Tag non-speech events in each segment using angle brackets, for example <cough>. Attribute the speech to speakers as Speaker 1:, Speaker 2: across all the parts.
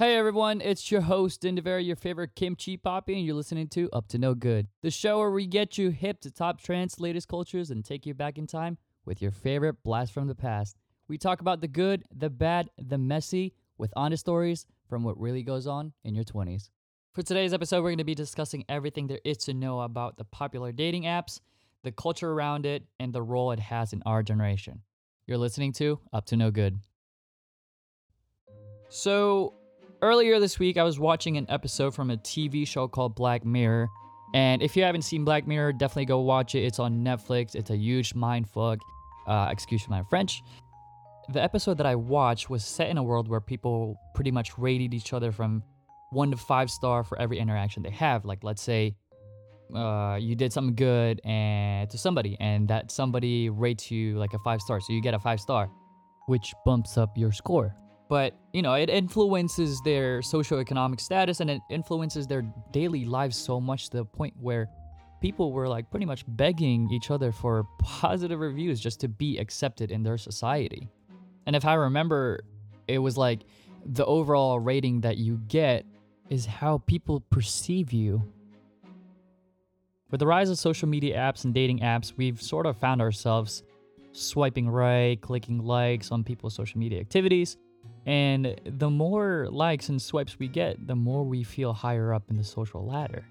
Speaker 1: Hey everyone, it's your host, Indivera, your favorite kimchi poppy, and you're listening to Up to No Good, the show where we get you hip to top trends, latest cultures, and take you back in time with your favorite blast from the past. We talk about the good, the bad, the messy, with honest stories from what really goes on in your 20s. For today's episode, we're going to be discussing everything there is to know about the popular dating apps, the culture around it, and the role it has in our generation. You're listening to Up to No Good. So, earlier this week, I was watching an episode from a TV show called Black Mirror. And if you haven't seen Black Mirror, definitely go watch it. It's on Netflix. It's a huge mindfuck. Uh, excuse my French. The episode that I watched was set in a world where people pretty much rated each other from one to five star for every interaction they have. Like, let's say uh, you did something good and to somebody, and that somebody rates you like a five star, so you get a five star, which bumps up your score but you know it influences their socioeconomic status and it influences their daily lives so much to the point where people were like pretty much begging each other for positive reviews just to be accepted in their society. And if i remember it was like the overall rating that you get is how people perceive you. With the rise of social media apps and dating apps we've sort of found ourselves swiping right clicking likes on people's social media activities and the more likes and swipes we get, the more we feel higher up in the social ladder.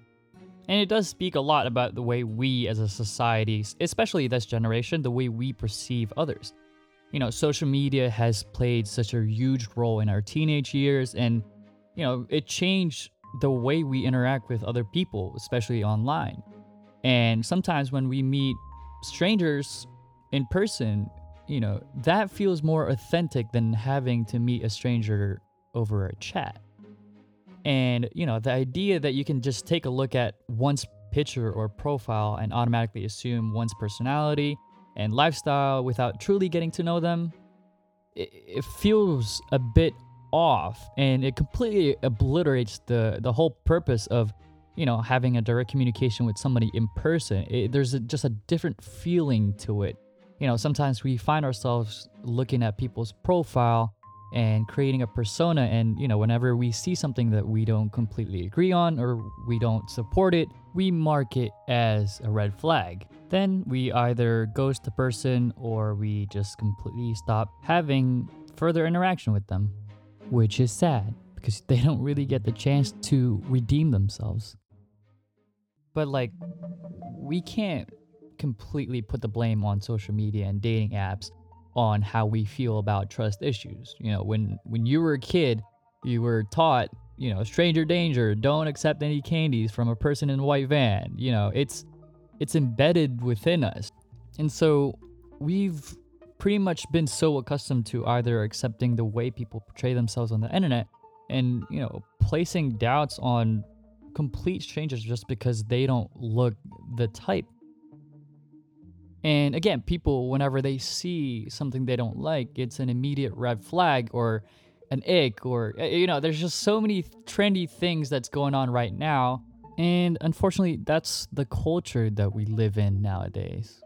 Speaker 1: And it does speak a lot about the way we as a society, especially this generation, the way we perceive others. You know, social media has played such a huge role in our teenage years, and, you know, it changed the way we interact with other people, especially online. And sometimes when we meet strangers in person, you know, that feels more authentic than having to meet a stranger over a chat. And, you know, the idea that you can just take a look at one's picture or profile and automatically assume one's personality and lifestyle without truly getting to know them, it, it feels a bit off. And it completely obliterates the, the whole purpose of you know having a direct communication with somebody in person. It, there's a, just a different feeling to it you know, sometimes we find ourselves looking at people's profile and creating a persona. And, you know, whenever we see something that we don't completely agree on or we don't support it, we mark it as a red flag. Then we either ghost the person or we just completely stop having further interaction with them, which is sad because <laughs> they don't really get the chance to redeem themselves. But, like, we can't completely put the blame on social media and dating apps on how we feel about trust issues. You know, when when you were a kid, you were taught, you know, stranger danger, don't accept any candies from a person in a white van. You know, it's it's embedded within us. And so we've pretty much been so accustomed to either accepting the way people portray themselves on the internet and, you know, placing doubts on complete strangers just because they don't look the type and again, people, whenever they see something they don't like, it's an immediate red flag or an ick, or, you know, there's just so many trendy things that's going on right now. And unfortunately, that's the culture that we live in nowadays.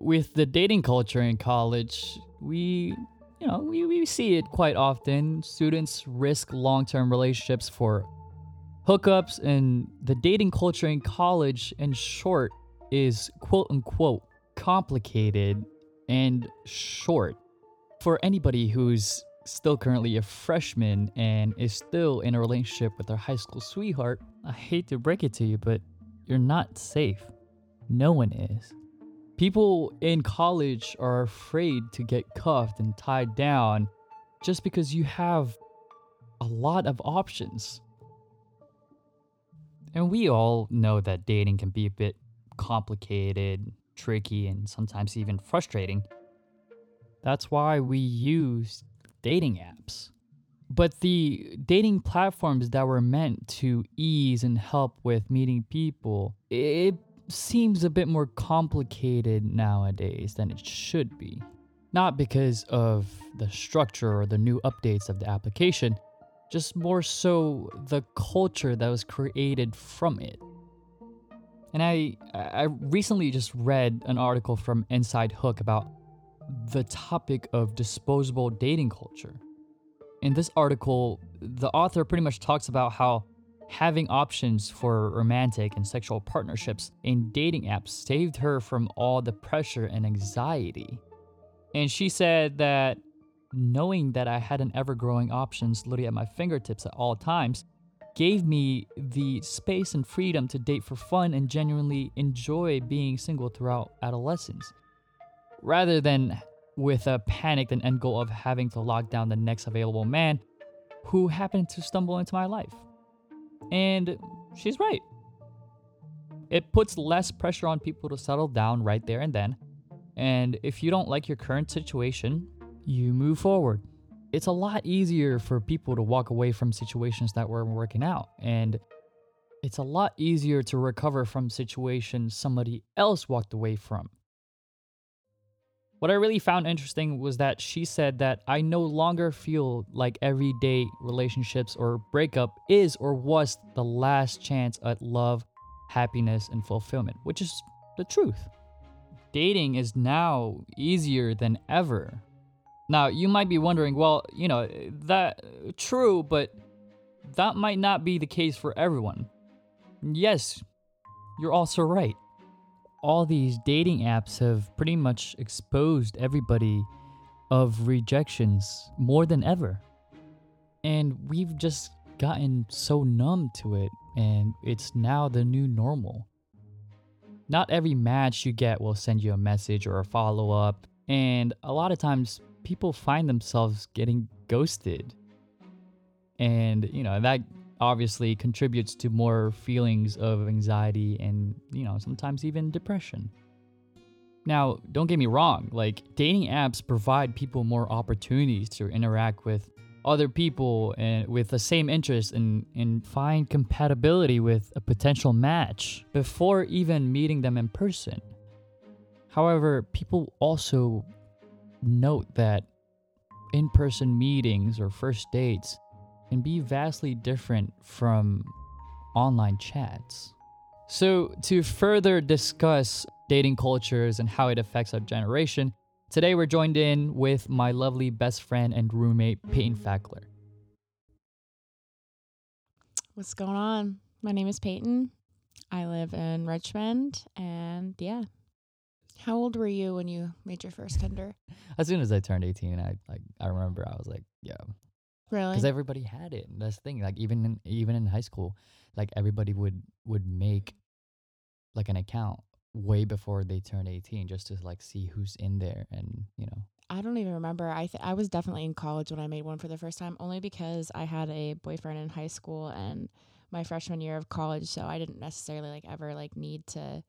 Speaker 1: With the dating culture in college, we, you know, we, we see it quite often. Students risk long term relationships for hookups and the dating culture in college, in short, is quote unquote complicated and short. For anybody who's still currently a freshman and is still in a relationship with their high school sweetheart, I hate to break it to you, but you're not safe. No one is. People in college are afraid to get cuffed and tied down just because you have a lot of options. And we all know that dating can be a bit complicated, tricky, and sometimes even frustrating. That's why we use dating apps. But the dating platforms that were meant to ease and help with meeting people, it seems a bit more complicated nowadays than it should be. Not because of the structure or the new updates of the application, just more so the culture that was created from it. And I I recently just read an article from Inside Hook about the topic of disposable dating culture. in this article, the author pretty much talks about how having options for romantic and sexual partnerships in dating apps saved her from all the pressure and anxiety. And she said that knowing that I had an ever growing options literally at my fingertips at all times gave me the space and freedom to date for fun and genuinely enjoy being single throughout adolescence. Rather than with a panicked and end goal of having to lock down the next available man who happened to stumble into my life. And she's right. It puts less pressure on people to settle down right there and then. And if you don't like your current situation, you move forward. It's a lot easier for people to walk away from situations that weren't working out. And it's a lot easier to recover from situations somebody else walked away from. What I really found interesting was that she said that I no longer feel like everyday relationships or breakup is or was the last chance at love, happiness, and fulfillment, which is the truth. Dating is now easier than ever. Now, you might be wondering, well, you know, that true, but that might not be the case for everyone. Yes, you're also right all these dating apps have pretty much exposed everybody of rejections more than ever. And we've just gotten so numb to it, and it's now the new normal. Not every match you get will send you a message or a follow up, and a lot of times people find themselves getting ghosted. And, you know, that obviously contributes to more feelings of anxiety and, you know, sometimes even depression. Now, don't get me wrong, like dating apps provide people more opportunities to interact with other people and with the same interests and, and find compatibility with a potential match before even meeting them in person. However, people also note that in person meetings or first dates can be vastly different from online chats. So, to further discuss dating cultures and how it affects our generation, today we're joined in with my lovely best friend and roommate, Peyton Fackler.
Speaker 2: What's going on? My name is Peyton. I live in Richmond, and yeah. How old were you when you made your first Tinder?
Speaker 1: As soon as I turned 18, I like I remember I was like, yeah,
Speaker 2: Really?
Speaker 1: because everybody had it. That's the thing. Like even in, even in high school, like everybody would would make like an account way before they turned eighteen, just to like see who's in there, and you know.
Speaker 2: I don't even remember. I th- I was definitely in college when I made one for the first time, only because I had a boyfriend in high school and my freshman year of college, so I didn't necessarily like ever like need to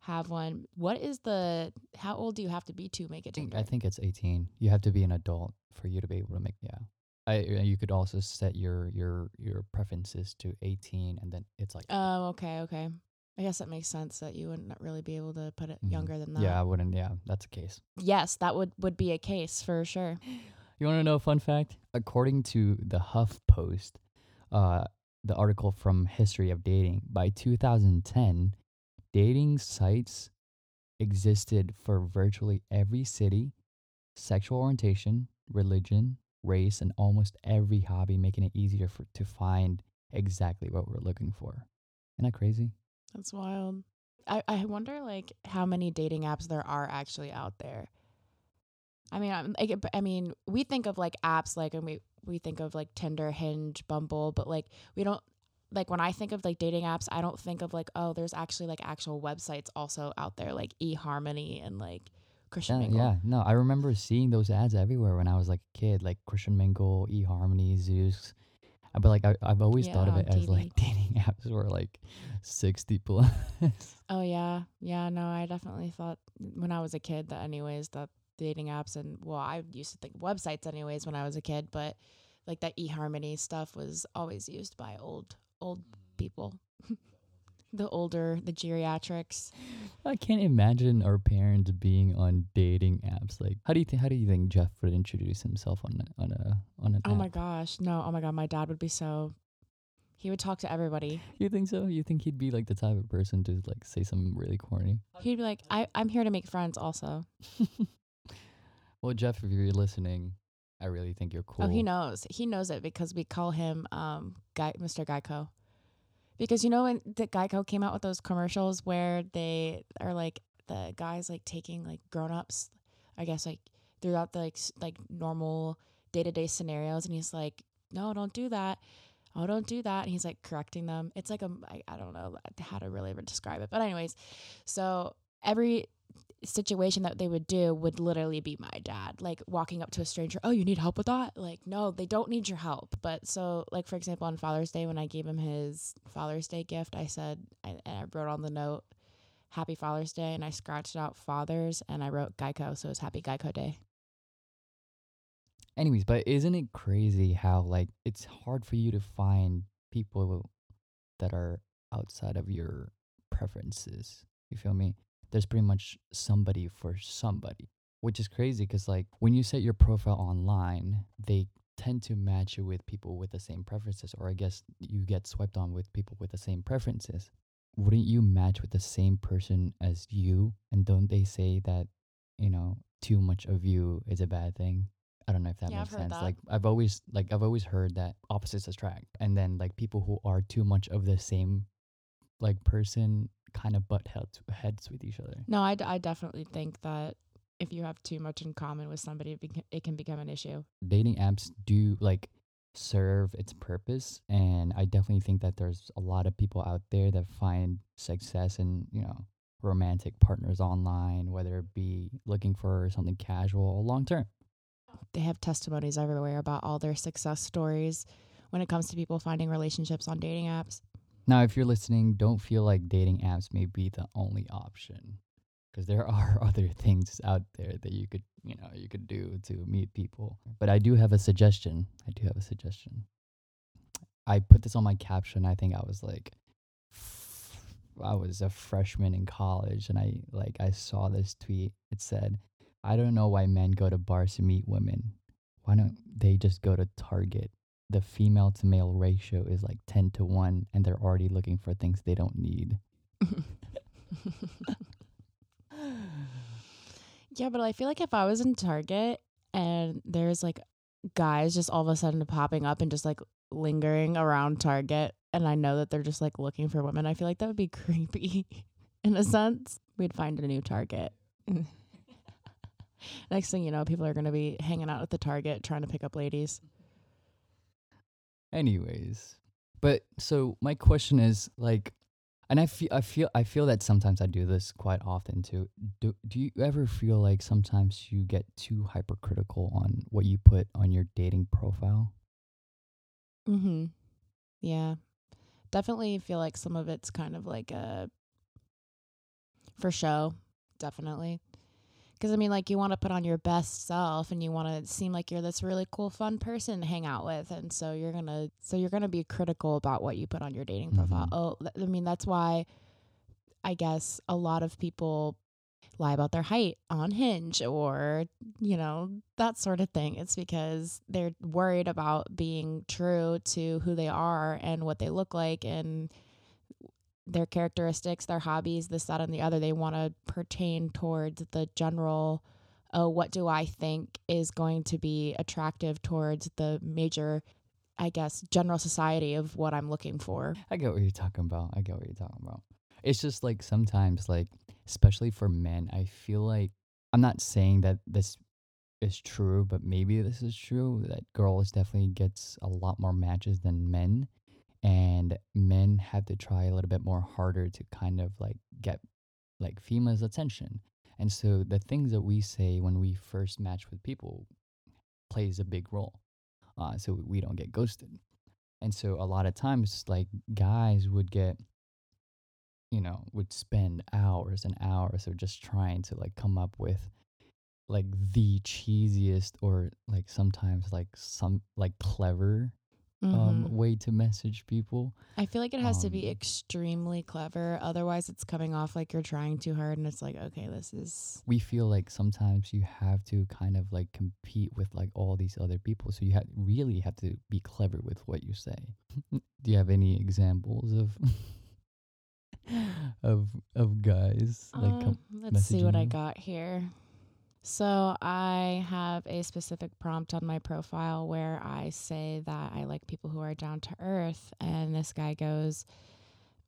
Speaker 2: have one. What is the how old do you have to be to make a
Speaker 1: I think,
Speaker 2: Tinder?
Speaker 1: I think it's eighteen. You have to be an adult for you to be able to make. Yeah. I, uh, you could also set your your your preferences to 18 and then it's like
Speaker 2: Oh, okay, okay. I guess that makes sense that you wouldn't really be able to put it
Speaker 1: Mhm.
Speaker 2: younger than that.
Speaker 1: yeah i wouldn't yeah that's the case
Speaker 2: Yes, that would would be a case for sure.
Speaker 1: You want to know a fun fact? According to the Huff Post, uh, the article from History of Dating, by 2010, dating sites existed for virtually every city, sexual orientation, religion, race, and almost every hobby, making it easier for, to find exactly what we're looking for. Isn't that crazy?
Speaker 2: That's wild. I, I wonder like how many dating apps there are actually out there. I mean, like, I mean, we think of like apps like, and we we think of like Tinder, Hinge, Bumble, but like we don't like when I think of like dating apps, I don't think of like oh, there's actually like actual websites also out there like eHarmony and like Christian
Speaker 1: Yeah,
Speaker 2: Mingle.
Speaker 1: yeah, no, I remember seeing those ads everywhere when I was like a kid, like Christian Mingle, eHarmony, Zoosk. But like I, I've always thought of it
Speaker 2: on
Speaker 1: as like <laughs> dating apps were like sixty plus.
Speaker 2: Oh yeah, yeah. No, I definitely thought when I was a kid that anyways that dating apps and well, I used to think websites anyways when I was a kid, but like that eHarmony stuff was always used by old old mm-hmm. people, <laughs> the older the geriatrics.
Speaker 1: I can't imagine our parents being on dating apps. Like, how do you think? How do you think Jeff would introduce himself on a, on a on an
Speaker 2: Oh
Speaker 1: app?
Speaker 2: my gosh, no, oh my god, my dad would be so. He would talk to everybody.
Speaker 1: You think so? You think he'd be like the type of person to like say something really corny?
Speaker 2: He'd be like, I, I'm here to make friends also. <laughs>
Speaker 1: Well, Jeff, if you're listening, I really think you're cool.
Speaker 2: Oh, he knows. He knows it because we call him um Guy Mr. Geico. Because you know when the Geico came out with those commercials where they are like the guys like taking like grown ups, I guess like throughout the like s- like normal day to day scenarios, and he's like, "No, don't do that. Oh, don't do that." And he's like correcting them. It's like a I, I don't know how to really describe it, but anyways, so every situation that they would do would literally be my dad like walking up to a stranger oh you need help with that like no they don't need your help but so like for example on father's day when i gave him his father's day gift i said I, and i wrote on the note happy father's day and i scratched out fathers and i wrote geico so it was happy geico day
Speaker 1: Anyways, but isn't it crazy how like it's hard for you to find people that are outside of your preferences? You feel me? There's pretty much somebody for somebody, which is crazy because like when you set your profile online, they tend to match you with people with the same preferences, or I guess you get swiped on with people with the same preferences. Wouldn't you match with the same person as you? And don't they say that, you know, too much of you is a bad thing? I don't know if that
Speaker 2: Yeah,
Speaker 1: makes sense.
Speaker 2: that.
Speaker 1: Like I've always like I've always heard that opposites attract, and then like people who are too much of the same like person kind of butt heads heads with each other.
Speaker 2: no I, d- I definitely think that if you have too much in common with somebody it, beca- it can become an issue
Speaker 1: Dating apps do like serve its purpose, and I definitely think that there's a lot of people out there that find success in you know romantic partners online, whether it be looking for something casual or long term.
Speaker 2: they have testimonies everywhere about all their success stories when it comes to people finding relationships on dating apps
Speaker 1: Now, if you're listening, don't feel like dating apps may be the only option because there <laughs> are other things out there that you could, you know, you could do to meet people. But I do have a suggestion. I do have a suggestion. I put this on my caption. I think I was like I was a freshman in college and I like I saw this tweet. It said, "I don't know why men go to bars to meet women. Why don't they just go to Target the female to male ratio is like 10 to 1 and they're already looking for things they don't need. <laughs>
Speaker 2: yeah, but I feel like if I was in Target and there's like guys just all of a sudden popping up and just like lingering around Target and I know that they're just like looking for women, I feel like that would be <laughs> creepy in a sense. We'd find a new Target. <laughs> Next thing you know, people are going to be hanging out at the Target trying to pick up ladies.
Speaker 1: Anyways, but so my question is like and I feel I feel I feel that sometimes I do this quite often too. Do do you ever feel like sometimes you get too hypercritical on what you put on your dating profile?
Speaker 2: Mm-hmm. Yeah. Definitely feel like some of it's kind of like a for show. Definitely. Because I mean, like, you want to put on your best self, and you want to seem like you're this really cool, fun person to hang out with, and so you're gonna, so you're gonna be critical about what you put on your dating profile.
Speaker 1: Mhm.
Speaker 2: Oh, th- I mean, that's why, I guess a lot of people lie about their height on Hinge or you know that sort of thing. It's because they're worried about being true to who they are and what they look like and their characteristics, their hobbies, this, that, and the other. They want to pertain towards the general, oh, what do I think is going to be attractive towards the major, I guess, general society of what I'm looking for.
Speaker 1: I get what you're talking about. I get what you're talking about. It's just like sometimes, like, especially for men, I feel like I'm not saying that this is true, but maybe this is true that girls definitely gets a lot more matches than men. And men have to try a little bit more harder to kind of like get like females' attention. And so the things that we say when we first match with people plays a big role. Uh, so we don't get ghosted. And so a lot of times, like guys would get, you know, would spend hours and hours of just trying to like come up with like the cheesiest or like sometimes like some like clever um
Speaker 2: Mhm.
Speaker 1: way to message people.
Speaker 2: I feel like it has to be
Speaker 1: um,
Speaker 2: extremely clever. Otherwise, it's coming off like you're trying too hard, and it's like, okay, this is.
Speaker 1: We feel like sometimes you have to kind of like compete with like all these other people. So you have really have to be clever with what you say. <laughs> Do you have any examples of <laughs> of of guys like
Speaker 2: Uh, let's see what
Speaker 1: messaging
Speaker 2: I got here. So I have a specific prompt on my profile where I say that I like people who are down to earth, and this guy goes,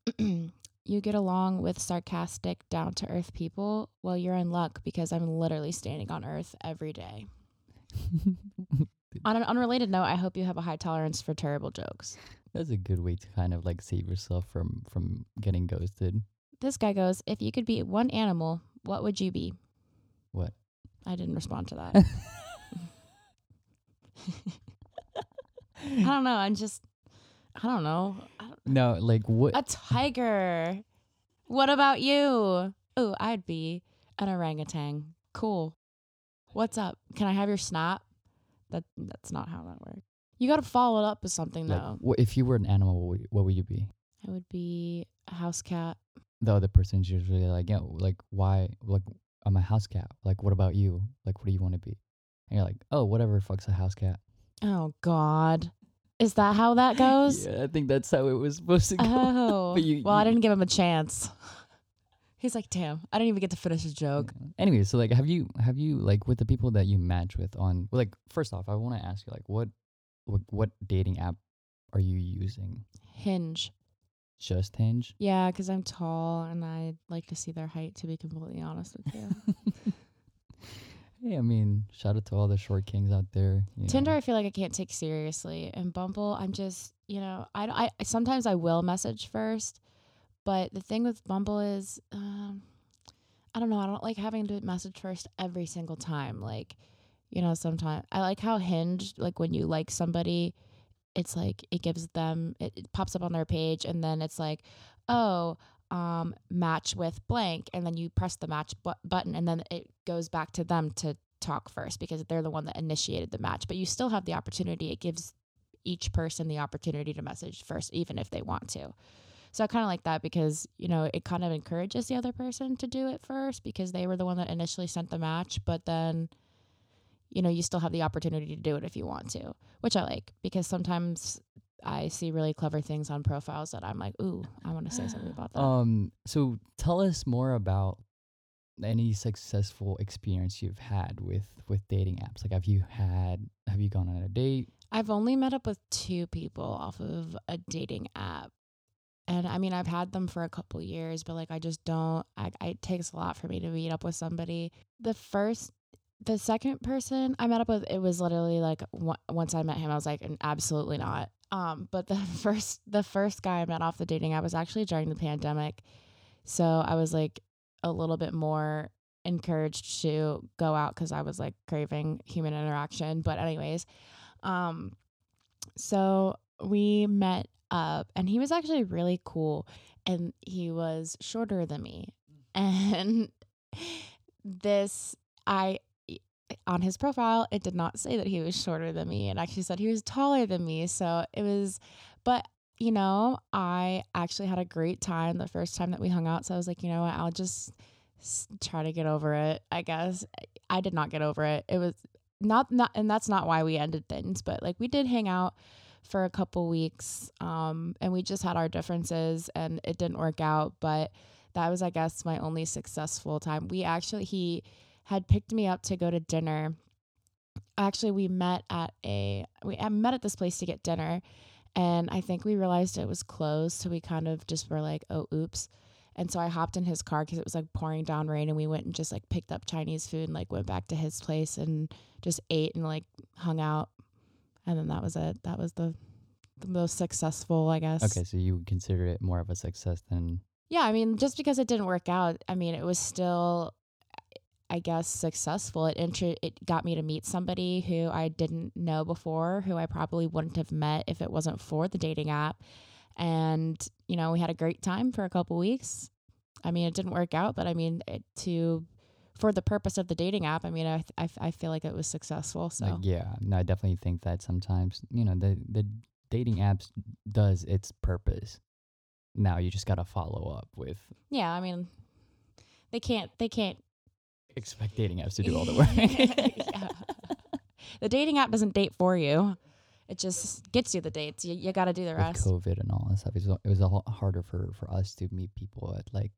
Speaker 2: <clears throat> "You get along with sarcastic, down to earth people. Well, you're in luck because I'm literally standing on earth every day." on an unrelated note, I hope you have a high tolerance for terrible jokes.
Speaker 1: That's a good way to kind of like save yourself from from getting ghosted.
Speaker 2: This guy goes, "If you could be one animal, what would you be?"
Speaker 1: What?
Speaker 2: I didn't respond to that. <laughs> I don't know. I'm just, I don't know. I don't,
Speaker 1: No, like what?
Speaker 2: a tiger. What about you? Oh, I'd be an orangutan. Cool. What's up? Can I have your snap? That that's not how that works. You got to follow it up with something
Speaker 1: like,
Speaker 2: though.
Speaker 1: wh- if you were an animal, what would, what would you be?
Speaker 2: I would be a house cat.
Speaker 1: The other person's usually like, yeah, like why? Like I'm a house cat. Like what about you? Like what do you want to be? And you're like, oh, whatever. Fucks a house cat.
Speaker 2: Oh God, is that how that goes?
Speaker 1: Yeah, I think that's how it was supposed to go.
Speaker 2: Oh, <laughs>
Speaker 1: you-
Speaker 2: well, I didn't give him a chance. He's like, damn, I didn't even get to finish his joke.
Speaker 1: Yeah. Anyway, so like, have you have you like with the people that you match with on well, like first off, I want to ask you like what what what dating app are you using?
Speaker 2: Hinge.
Speaker 1: Just Hinge?
Speaker 2: Yeah, because I'm tall and I'd like to see their height, to be completely honest with you. <laughs>
Speaker 1: Hey, I mean, shout out to all the short kings out there. you know.
Speaker 2: Tinder, I feel like I can't take seriously. And Bumble, I'm just, you know, I, I sometimes I will message first, but the thing with Bumble is, um, I don't know, I don't like having to message first every single time. Like, you know, sometimes I like how Hinge, like when you like somebody, it's like it gives them, it, it pops up on their page, and then it's like, oh, um, match with blank, and then you press the match bu- button, and then it goes back to them to talk first because they're the one that initiated the match. But you still have the opportunity. It gives each person the opportunity to message first, even if they want to. So I kind of like that because you know it kind of encourages the other person to do it first because they were the one that initially sent the match, but then you know you still have the opportunity to do it if you want to, which I like because sometimes I see really clever things on profiles that I'm like, ooh, I want to say something <gasps> about that.
Speaker 1: Um, so tell us more about any successful experience you've had with with dating apps. Like, have you had? Have you gone on a date?
Speaker 2: I've only met up with two people off of a dating app. And I mean, I've had them for a couple years, but like, I just don't, I, I, it takes a lot for me to meet up with somebody. The first, the second person I met up with, it was literally like, on- once I met him, I was like, absolutely not. Um, but the <laughs> first, the first guy I met off the dating app was actually during the pandemic. So I was like a little bit more encouraged to go out because I was like craving human interaction. But, anyways, um, so we met up, and he was actually really cool, and he was shorter than me, <laughs> and this I on his profile it did not say that he was shorter than me, It actually said he was taller than me. So it was, but you know, I actually had a great time the first time that we hung out. So I was like, you know what, I'll just try to get over it. I guess I did not get over it. It was not not and that's not why we ended things but like we did hang out for a couple weeks um and we just had our differences and it didn't work out but that was i guess my only successful time we actually he had picked me up to go to dinner actually we met at a we met at this place to get dinner and i think we realized it was closed so we kind of just were like oh oops and so I hopped in his car because it was like pouring down rain, and we went and just like picked up Chinese food and like went back to his place and just ate and like hung out. And then that was it. That was the the most successful, I guess.
Speaker 1: Okay, so you would consider it more of a success than
Speaker 2: Yeah, I mean, just because it didn't work out, I mean, it was still, I guess, successful. It intro- it got me to meet somebody who I didn't know before, who I probably wouldn't have met if it wasn't for the dating app. And you know, we had a great time for a couple weeks. I mean, it didn't work out, but I mean, it, to for the purpose of the dating app, I mean, I I, I feel like it was successful. So
Speaker 1: like yeah. No, I definitely think that sometimes you know the the dating apps does its purpose. Now you just gotta follow up with
Speaker 2: yeah, I mean, they can't they can't
Speaker 1: expect dating apps to do all the <laughs> work.
Speaker 2: Yeah. The dating app doesn't date for you. it just gets you the dates. You, you got to do the
Speaker 1: with
Speaker 2: rest.
Speaker 1: COVID and all that stuff. It was, it was a lot harder for, for us to meet people at like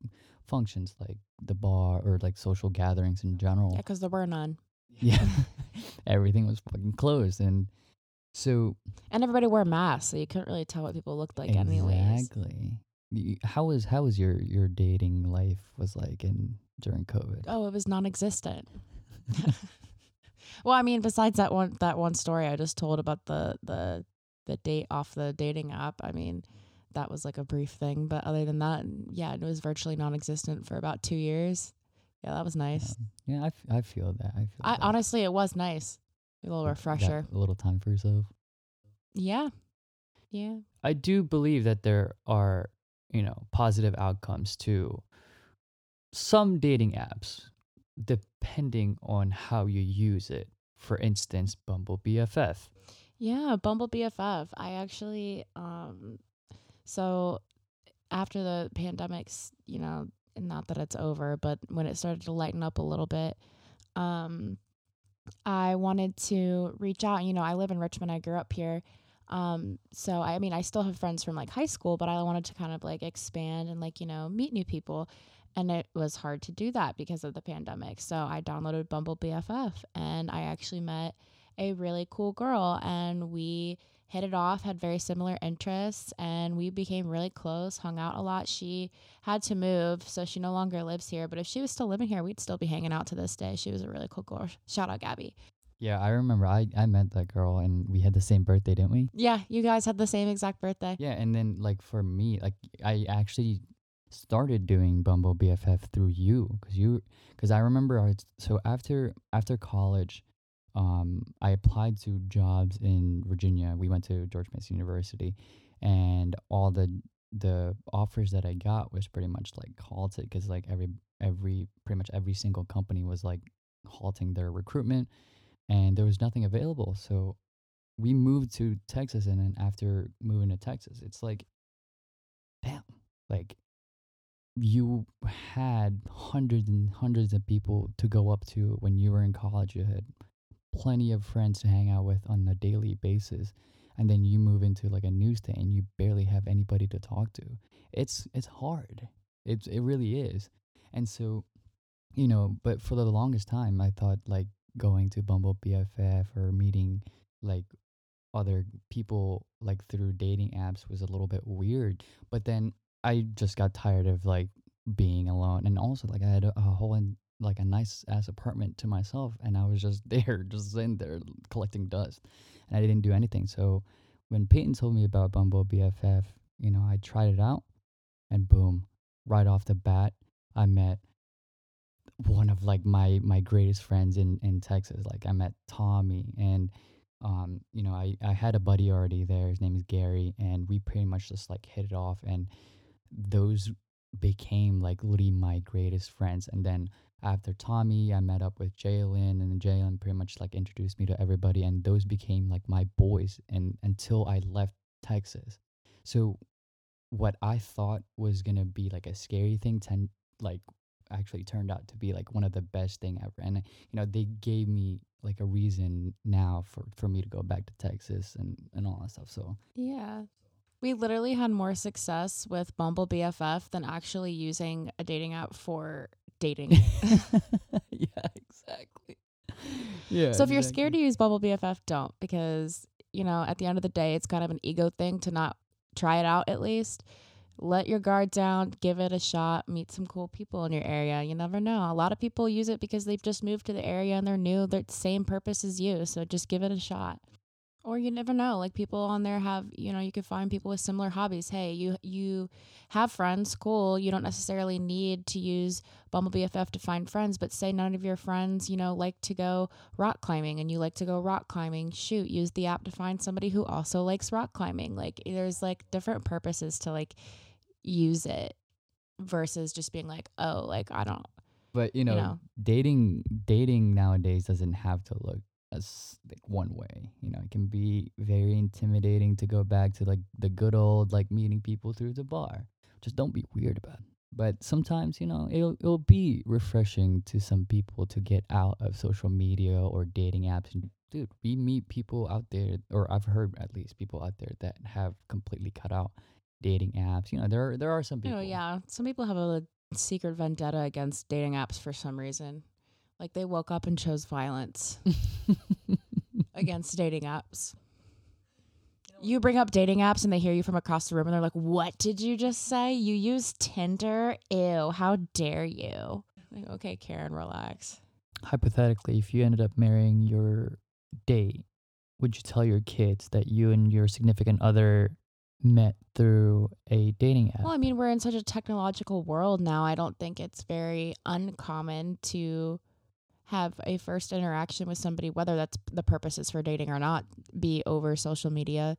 Speaker 1: functions like the bar or like social gatherings in general.
Speaker 2: Yeah, because there were none.
Speaker 1: Yeah. <laughs> Everything was fucking closed. And so
Speaker 2: And everybody wore masks, so you couldn't really tell what people looked like anyways.
Speaker 1: exactly. How was how was your your dating life was like in during COVID?
Speaker 2: Oh, it was non-existent. <laughs> well, I mean, besides that one that one story I just told about the the the date off the dating app, I mean, that was like a brief thing. But other than that, yeah, it was virtually non-existent for about two years. Yeah, that was nice.
Speaker 1: Yeah, yeah I, f- I feel that. I feel
Speaker 2: I
Speaker 1: that.
Speaker 2: honestly, it was nice. A little
Speaker 1: Got
Speaker 2: refresher.
Speaker 1: A little time for yourself.
Speaker 2: Yeah, yeah.
Speaker 1: I do believe that there are, you know, positive outcomes to some dating apps, depending on how you use it. For instance, Bumble BFF.
Speaker 2: Yeah, Bumble BFF. I actually um so after the pandemics, you know, not that it's over, but when it started to lighten up a little bit, um I wanted to reach out, you know, I live in Richmond. I grew up here. Um so I mean, I still have friends from like high school, but I wanted to kind of like expand and like, you know, meet new people. And it was hard to do that because of the pandemic. So I downloaded Bumble BFF and I actually met a really cool girl and we hit it off had very similar interests and we became really close hung out a lot. She had to move so she no longer lives here but if she was still living here we'd still be hanging out to this day. She was a really cool girl. Shout out gabby.
Speaker 1: Yeah, I remember I, I met that girl and we had the same birthday, didn't we?
Speaker 2: yeah you guys had the same exact birthday.
Speaker 1: Yeah, and then like for me, like I actually started doing Bumble BFF through you because you because I remember I was, so after after college, um, I applied to jobs in Virginia. We went to George Mason University, and all the the offers that I got was pretty much like halted because like every every pretty much every single company was like halting their recruitment, and there was nothing available. So we moved to Texas, and then after moving to Texas, it's like, damn, like you had hundreds and hundreds of people to go up to when you were in college. You had plenty of friends to hang out with on a daily basis, and then you move into like a new state and you barely have anybody to talk to. It's it's hard. It's it really is, and so, you know. But for the longest time, I thought like going to Bumble BFF or meeting like other people like through dating apps was a little bit weird. But then I just got tired of like being alone, and also like I had a, a whole in, like a nice ass apartment to myself, and I was just <laughs> there, just sitting there collecting dust, and I didn't do anything. So when Peyton told me about Bumble BFF, you know, I tried it out, and boom, right off the bat, I met one of like my my greatest friends in in Texas. Like I met Tommy and um you know I I had a buddy already there. His name is Gary and we pretty much just like hit it off and those became like literally my greatest friends. And then after Tommy, I met up with Jalen and Jalen pretty much like introduced me to everybody and those became like my boys and until I left Texas. So what I thought was gonna be like a scary thing ten like actually turned out to be like one of the best thing ever and you know they gave me like a reason now for for me to go back to texas and and all that stuff so
Speaker 2: yeah we literally had more success with bumble bff than actually using a dating app for dating <laughs>
Speaker 1: yeah exactly yeah
Speaker 2: so if you're scared to use bumble bff don't because you know at the end of the day it's kind of an ego thing to not try it out at least let your guard down, give it a shot, meet some cool people in your area. You never know. A lot of people use it because they've just moved to the area and they're new. They're the same purpose as you. So just give it a shot. Or you never know. Like people on there have, you know, you could find people with similar hobbies. Hey, you you have friends, cool. You don't necessarily need to use Bumble BFF to find friends, but say none of your friends, you know, like to go rock climbing and you like to go rock climbing. Shoot, use the app to find somebody who also likes rock climbing. Like there's like different purposes to like use it versus just being like, oh, like I don't.
Speaker 1: but you know,
Speaker 2: know.
Speaker 1: dating dating nowadays doesn't have to look as like one way you know it can be very intimidating to go back to like the good old like meeting people through the bar just don't be weird about it But sometimes, you know, it'll it'll be refreshing to some people to get out of social media or dating apps. And dude, we meet people out there, or I've heard at least people out there that have completely cut out dating apps. You know, there are, there are some oh, people.
Speaker 2: Oh yeah, some people have a secret vendetta against dating apps for some reason. Like they woke up and chose violence <laughs> against dating apps. You bring up dating apps and they hear you from across the room and they're like, "What did you just say? You use Tinder? Ew! How dare you?" Like, okay, Karen, relax.
Speaker 1: Hypothetically, if you ended up marrying your date, would you tell your kids that you and your significant other met through a dating app?
Speaker 2: Well, I mean, we're in such a technological world now. I don't think it's very uncommon to have a first interaction with somebody, whether that's the purposes for dating or not, be over social media.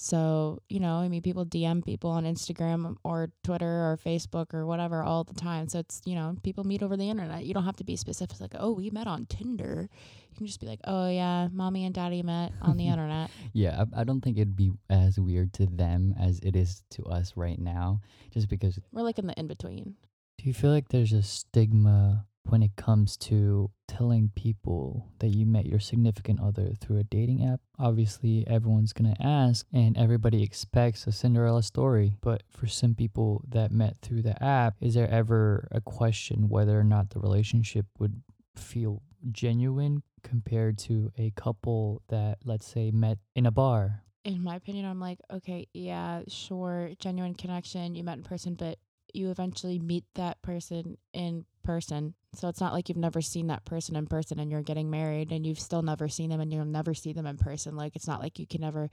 Speaker 2: So, you know, I mean, people DM people on Instagram or Twitter or Facebook or whatever all the time. So it's, you know, people meet over the internet. You don't have to be specific, like, oh, we met on Tinder. You can just be like, oh, yeah, mommy and daddy met on the <laughs> internet.
Speaker 1: Yeah, I, I don't think it'd be as weird to them as it is to us right now, just because.
Speaker 2: We're like in the in between.
Speaker 1: Do you feel like there's a stigma when it comes to telling people that you met your significant other through a dating app. Obviously, everyone's going to ask, and everybody expects a Cinderella story. But for some people that met through the app, is there ever a question whether or not the relationship would feel genuine compared to a couple that, let's say, met in a bar?
Speaker 2: In my opinion, I'm like, okay, yeah, sure, genuine connection, you met in person, but you eventually meet that person in person. So it's not like you've never seen that person in person and you're getting married and you've still never seen them and you'll never see them in person. Like it's not like you can never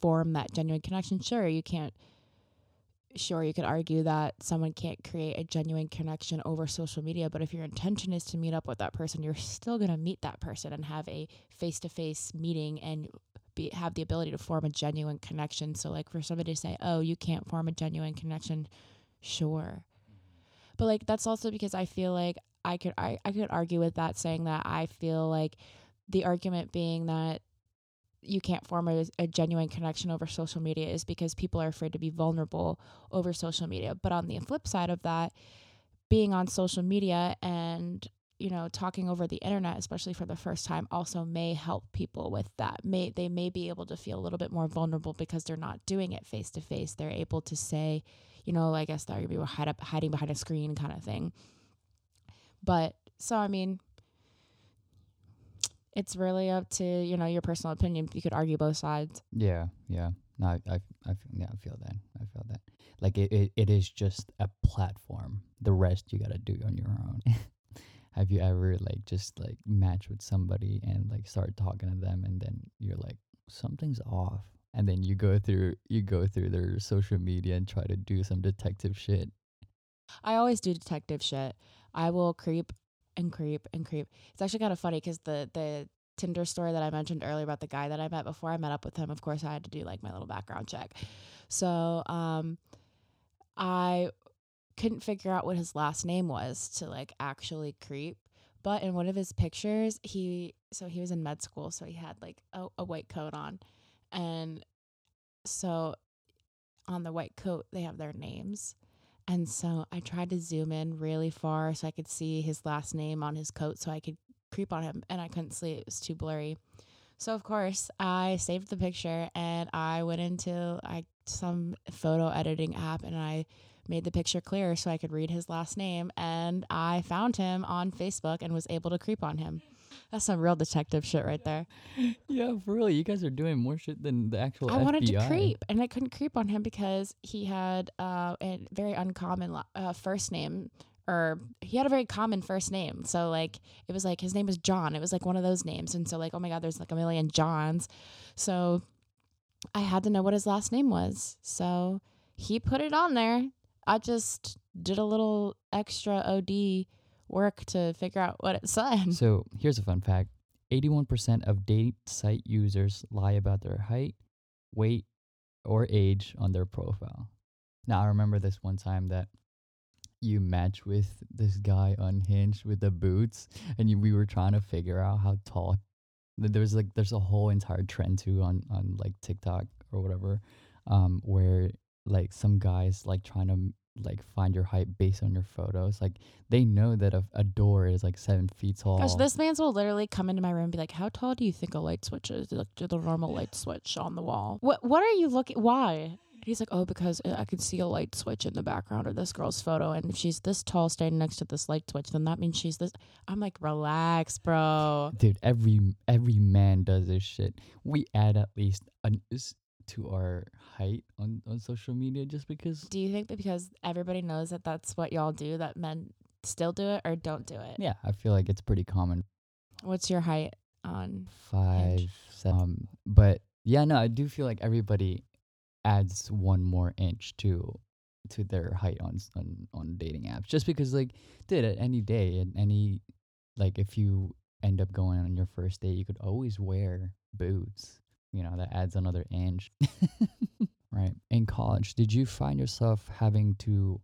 Speaker 2: form that genuine connection. Sure, you can't sure you could argue that someone can't create a genuine connection over social media, but if your intention is to meet up with that person, you're still going to meet that person and have a face-to-face meeting and be have the ability to form a genuine connection. So like for somebody to say, "Oh, you can't form a genuine connection." Sure. Mm-hmm. But like that's also because I feel like I could I, I could argue with that saying that I feel like the argument being that you can't form a, a, genuine connection over social media is because people are afraid to be vulnerable over social media. But on the flip side of that, being on social media and you know talking over the internet especially for the first time also may help people with that. May they may be able to feel a little bit more vulnerable because they're not doing it face to face. They're able to say you know, I guess that would be hide up, hiding behind a screen kind of thing. But so, I mean, it's really up to you know your personal opinion. You could argue both sides.
Speaker 1: Yeah, yeah. No, I, I, I yeah, I feel that. I feel that. Like it, it, it is just a platform. The rest you gotta do on your own. <laughs> Have you ever like just like match with somebody and like start talking to them and then you're like something's off and then you go through you go through their social media and try to do some detective shit.
Speaker 2: I always do detective shit. I will creep and creep and creep. It's actually kind of funny because the the Tinder story that I mentioned earlier about the guy that I met before I met up with him, of course I had to do like my little background check. So um I couldn't figure out what his last name was to like actually creep. But in one of his pictures, he so he was in med school, so he had like a, a white coat on and so on the white coat, they have their names. And so I tried to zoom in really far so I could see his last name on his coat so I could creep on him. And I couldn't see it, it was too blurry. So of course I saved the picture and I went into I some photo editing app and I made the picture clearer so I could read his last name and I found him on Facebook and was able to creep on him. That's some real detective shit right there.
Speaker 1: Yeah, for real. You guys are doing more shit than the actual.
Speaker 2: I
Speaker 1: FBI.
Speaker 2: wanted to creep, and I couldn't creep on him because he had uh, a very uncommon uh, first name, or he had a very common first name. So like, it was like his name was John. It was like one of those names, and so like, oh my god, there's like a million Johns. So I had to know what his last name was. So he put it on there. I just did a little extra OD work to figure out what it said.
Speaker 1: So here's a fun fact 81% of date site users lie about their height, weight, or age on their profile. Now, I remember this one time that you match with this guy on Hinge with the boots, and you, we were trying to figure out how tall. There's like there's a whole entire trend too on on like TikTok or whatever, um, where like some guys like trying to like find your height based on your photos. Like they know that a, a door is like seven feet tall.
Speaker 2: Gosh, this man's will literally come into my room and be like, "How tall do you think a light switch is? Like the normal light switch on the wall. What What are you looking? Why?" He's like, "Oh, because I can see a light switch in the background of this girl's photo, and if she's this tall standing next to this light switch, then that means she's this." I'm like, "Relax, bro."
Speaker 1: Dude, every every man does this shit. We add at least an to our height on on social media just because.
Speaker 2: Do you think that because everybody knows that that's what y'all do, that men still do it or don't do it?
Speaker 1: Yeah, I feel like it's pretty common.
Speaker 2: What's your height on?
Speaker 1: Five,
Speaker 2: Inch.
Speaker 1: seven. Um, but yeah, no, I do feel like everybody adds one more inch to to their height on on on dating apps just because like dude at any day and any like if you end up going on your first date you could always wear boots you know that adds another inch <laughs> right in college did you find yourself having to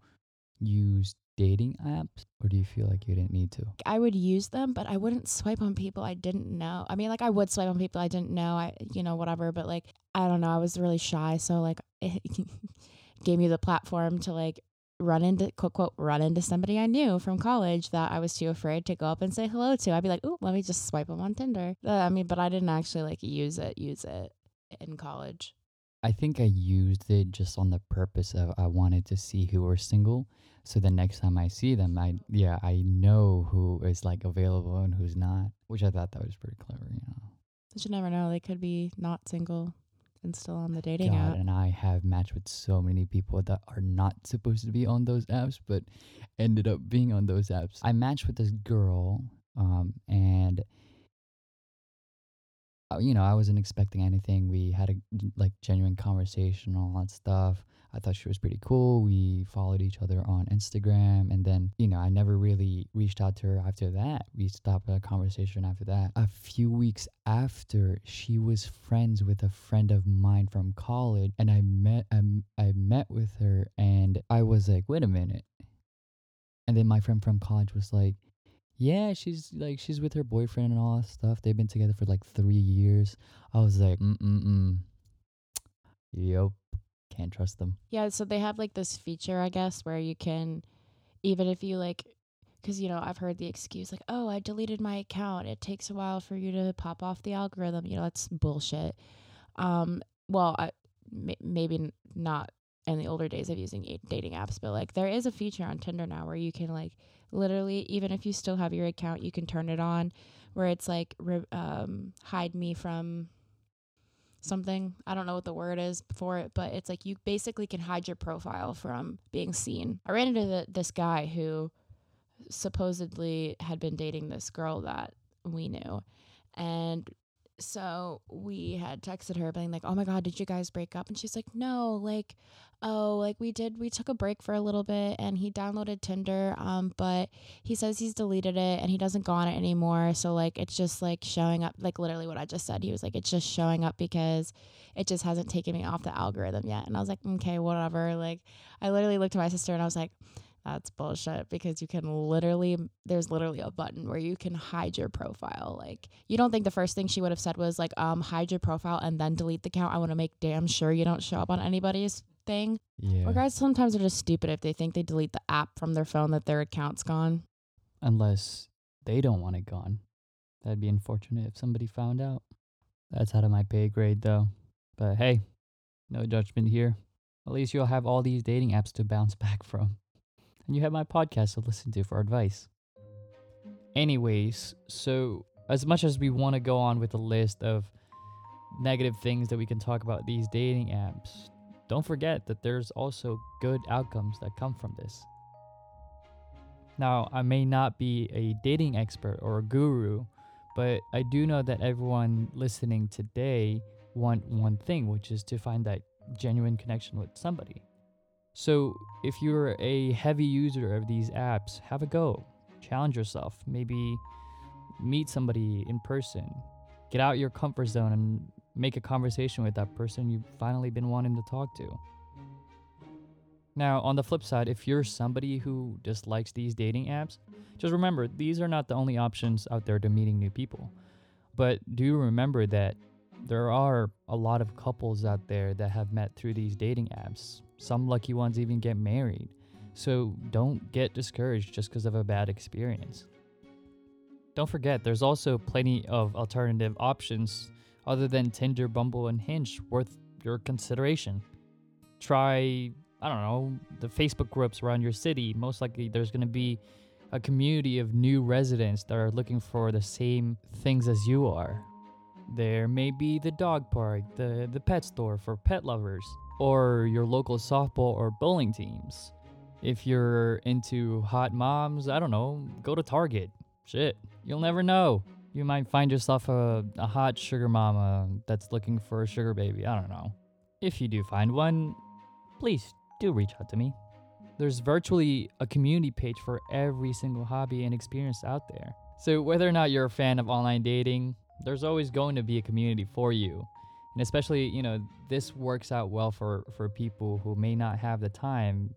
Speaker 1: use dating apps or do you feel like you didn't need to
Speaker 2: I would use them, but I wouldn't swipe on people I didn't know. I mean, like I would swipe on people I didn't know. I, you know, whatever. But like, I don't know. I was really shy, so like, it <laughs> gave me the platform to like run into quote quote run into somebody I knew from college that I was too afraid to go up and say hello to. I'd be like, oh, let me just swipe them on Tinder. Uh, I mean, but I didn't actually like use it, use it in college.
Speaker 1: I think I used it just on the purpose of I wanted to see who were single. So the next time I see them, I yeah, I know who is like available and who's not, which I thought that was pretty clever, you know.
Speaker 2: But you never know. They could be not single and still on the dating
Speaker 1: God,
Speaker 2: app.
Speaker 1: and I have matched with so many people that are not supposed to be on those apps, but ended up being on those apps. I matched with this girl, um, and uh, you know, I wasn't expecting anything. We had a like genuine conversation, all that stuff. I thought she was pretty cool. We followed each other on Instagram, and then you know, I never really reached out to her after that. We stopped a conversation after that. A few weeks after, she was friends with a friend of mine from college, and I met I, m- I met with her, and I was like, wait a minute. And then my friend from college was like, yeah, she's like she's with her boyfriend and all that stuff. They've been together for like three years. I was like, mm mm mm. Yup, can't trust them.
Speaker 2: Yeah, so they have like this feature, I guess, where you can, even if you like, because you know I've heard the excuse like, "Oh, I deleted my account. It takes a while for you to pop off the algorithm." You know, that's bullshit. Um, well, I may, maybe not in the older days of using dating apps, but like there is a feature on Tinder now where you can like literally, even if you still have your account, you can turn it on, where it's like um, hide me from something. I don't know what the word is for it, but it's like you basically can hide your profile from being seen. I ran into the, this guy who supposedly had been dating this girl that we knew. And so we had texted her being like, "Oh my god, did you guys break up?" And she's like, "No, like oh, like we did we took a break for a little bit and he downloaded Tinder um but he says he's deleted it and he doesn't go on it anymore. So like it's just like showing up like literally what I just said. He was like it's just showing up because it just hasn't taken me off the algorithm yet. And I was like, "Okay, whatever." Like I literally looked at my sister and I was like, that's bullshit because you can literally there's literally a button where you can hide your profile. Like you don't think the first thing she would have said was like um hide your profile and then delete the account. I want to make damn sure you don't show up on anybody's thing.
Speaker 1: Yeah.
Speaker 2: Or guys sometimes are just stupid if they think they delete the app from their phone that their account's gone.
Speaker 1: Unless they don't want it gone. That'd be unfortunate if somebody found out. That's out of my pay grade though. But hey, no judgment here. At least you'll have all these dating apps to bounce <laughs> back from. And you have my podcast to listen to for advice. Anyways, so as much as we want to go on with a list of negative things that we can talk about these dating apps, don't forget that there's also good outcomes that come from this. Now, I may not be a dating expert or a guru, but I do know that everyone listening today want one thing, which is to find that genuine connection with somebody. So, if you're a heavy user of these apps, have a go. Challenge yourself. Maybe meet somebody in person. Get out your comfort zone and make a conversation with that person you've finally been wanting to talk to. Now, on the flip side, if you're somebody who dislikes these dating apps, just remember these are not the only options out there to meeting new people. But do remember that there are a lot of couples out there that have met through these dating apps. Some lucky ones even get married. So don't get discouraged just because of a bad experience. Don't forget, there's also plenty of alternative options other than Tinder, Bumble, and Hinge worth your consideration. Try, I don't know, the Facebook groups around your city. Most likely, there's going to be a community of new residents that are looking for the same things as you are. There may be the dog park, the, the pet store for pet lovers, or your local softball or bowling teams. If you're into hot moms, I don't know, go to Target. Shit, you'll never know. You might find yourself a, a hot sugar mama that's looking for a sugar baby. I don't know. If you do find one, please do reach out to me. There's virtually a community page for every single hobby and experience out there. So, whether or not you're a fan of online dating, there's always going to be a community for you. And especially, you know, this works out well for, for people who may not have the time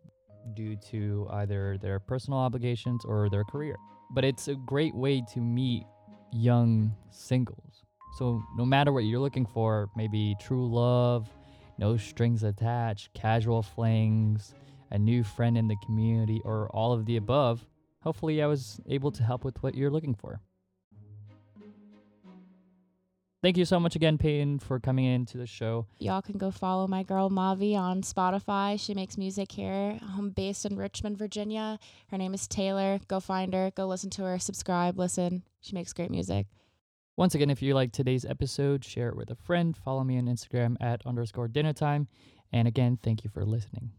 Speaker 1: due to either their personal obligations or their career. But it's a great way to meet young singles. So, no matter what you're looking for, maybe true love, no strings attached, casual flings, a new friend in the community, or all of the above, hopefully I was able to help with what you're looking for. Thank you so much again, Peyton, for coming into the show.
Speaker 2: Y'all can go follow my girl Mavi on Spotify. She makes music here. I'm based in Richmond, Virginia. Her name is Taylor. Go find her. Go listen to her. Subscribe. Listen. She makes great music.
Speaker 1: Once again, if you like today's episode, share it with a friend. Follow me on Instagram at underscore dinner time. And again, thank you for listening.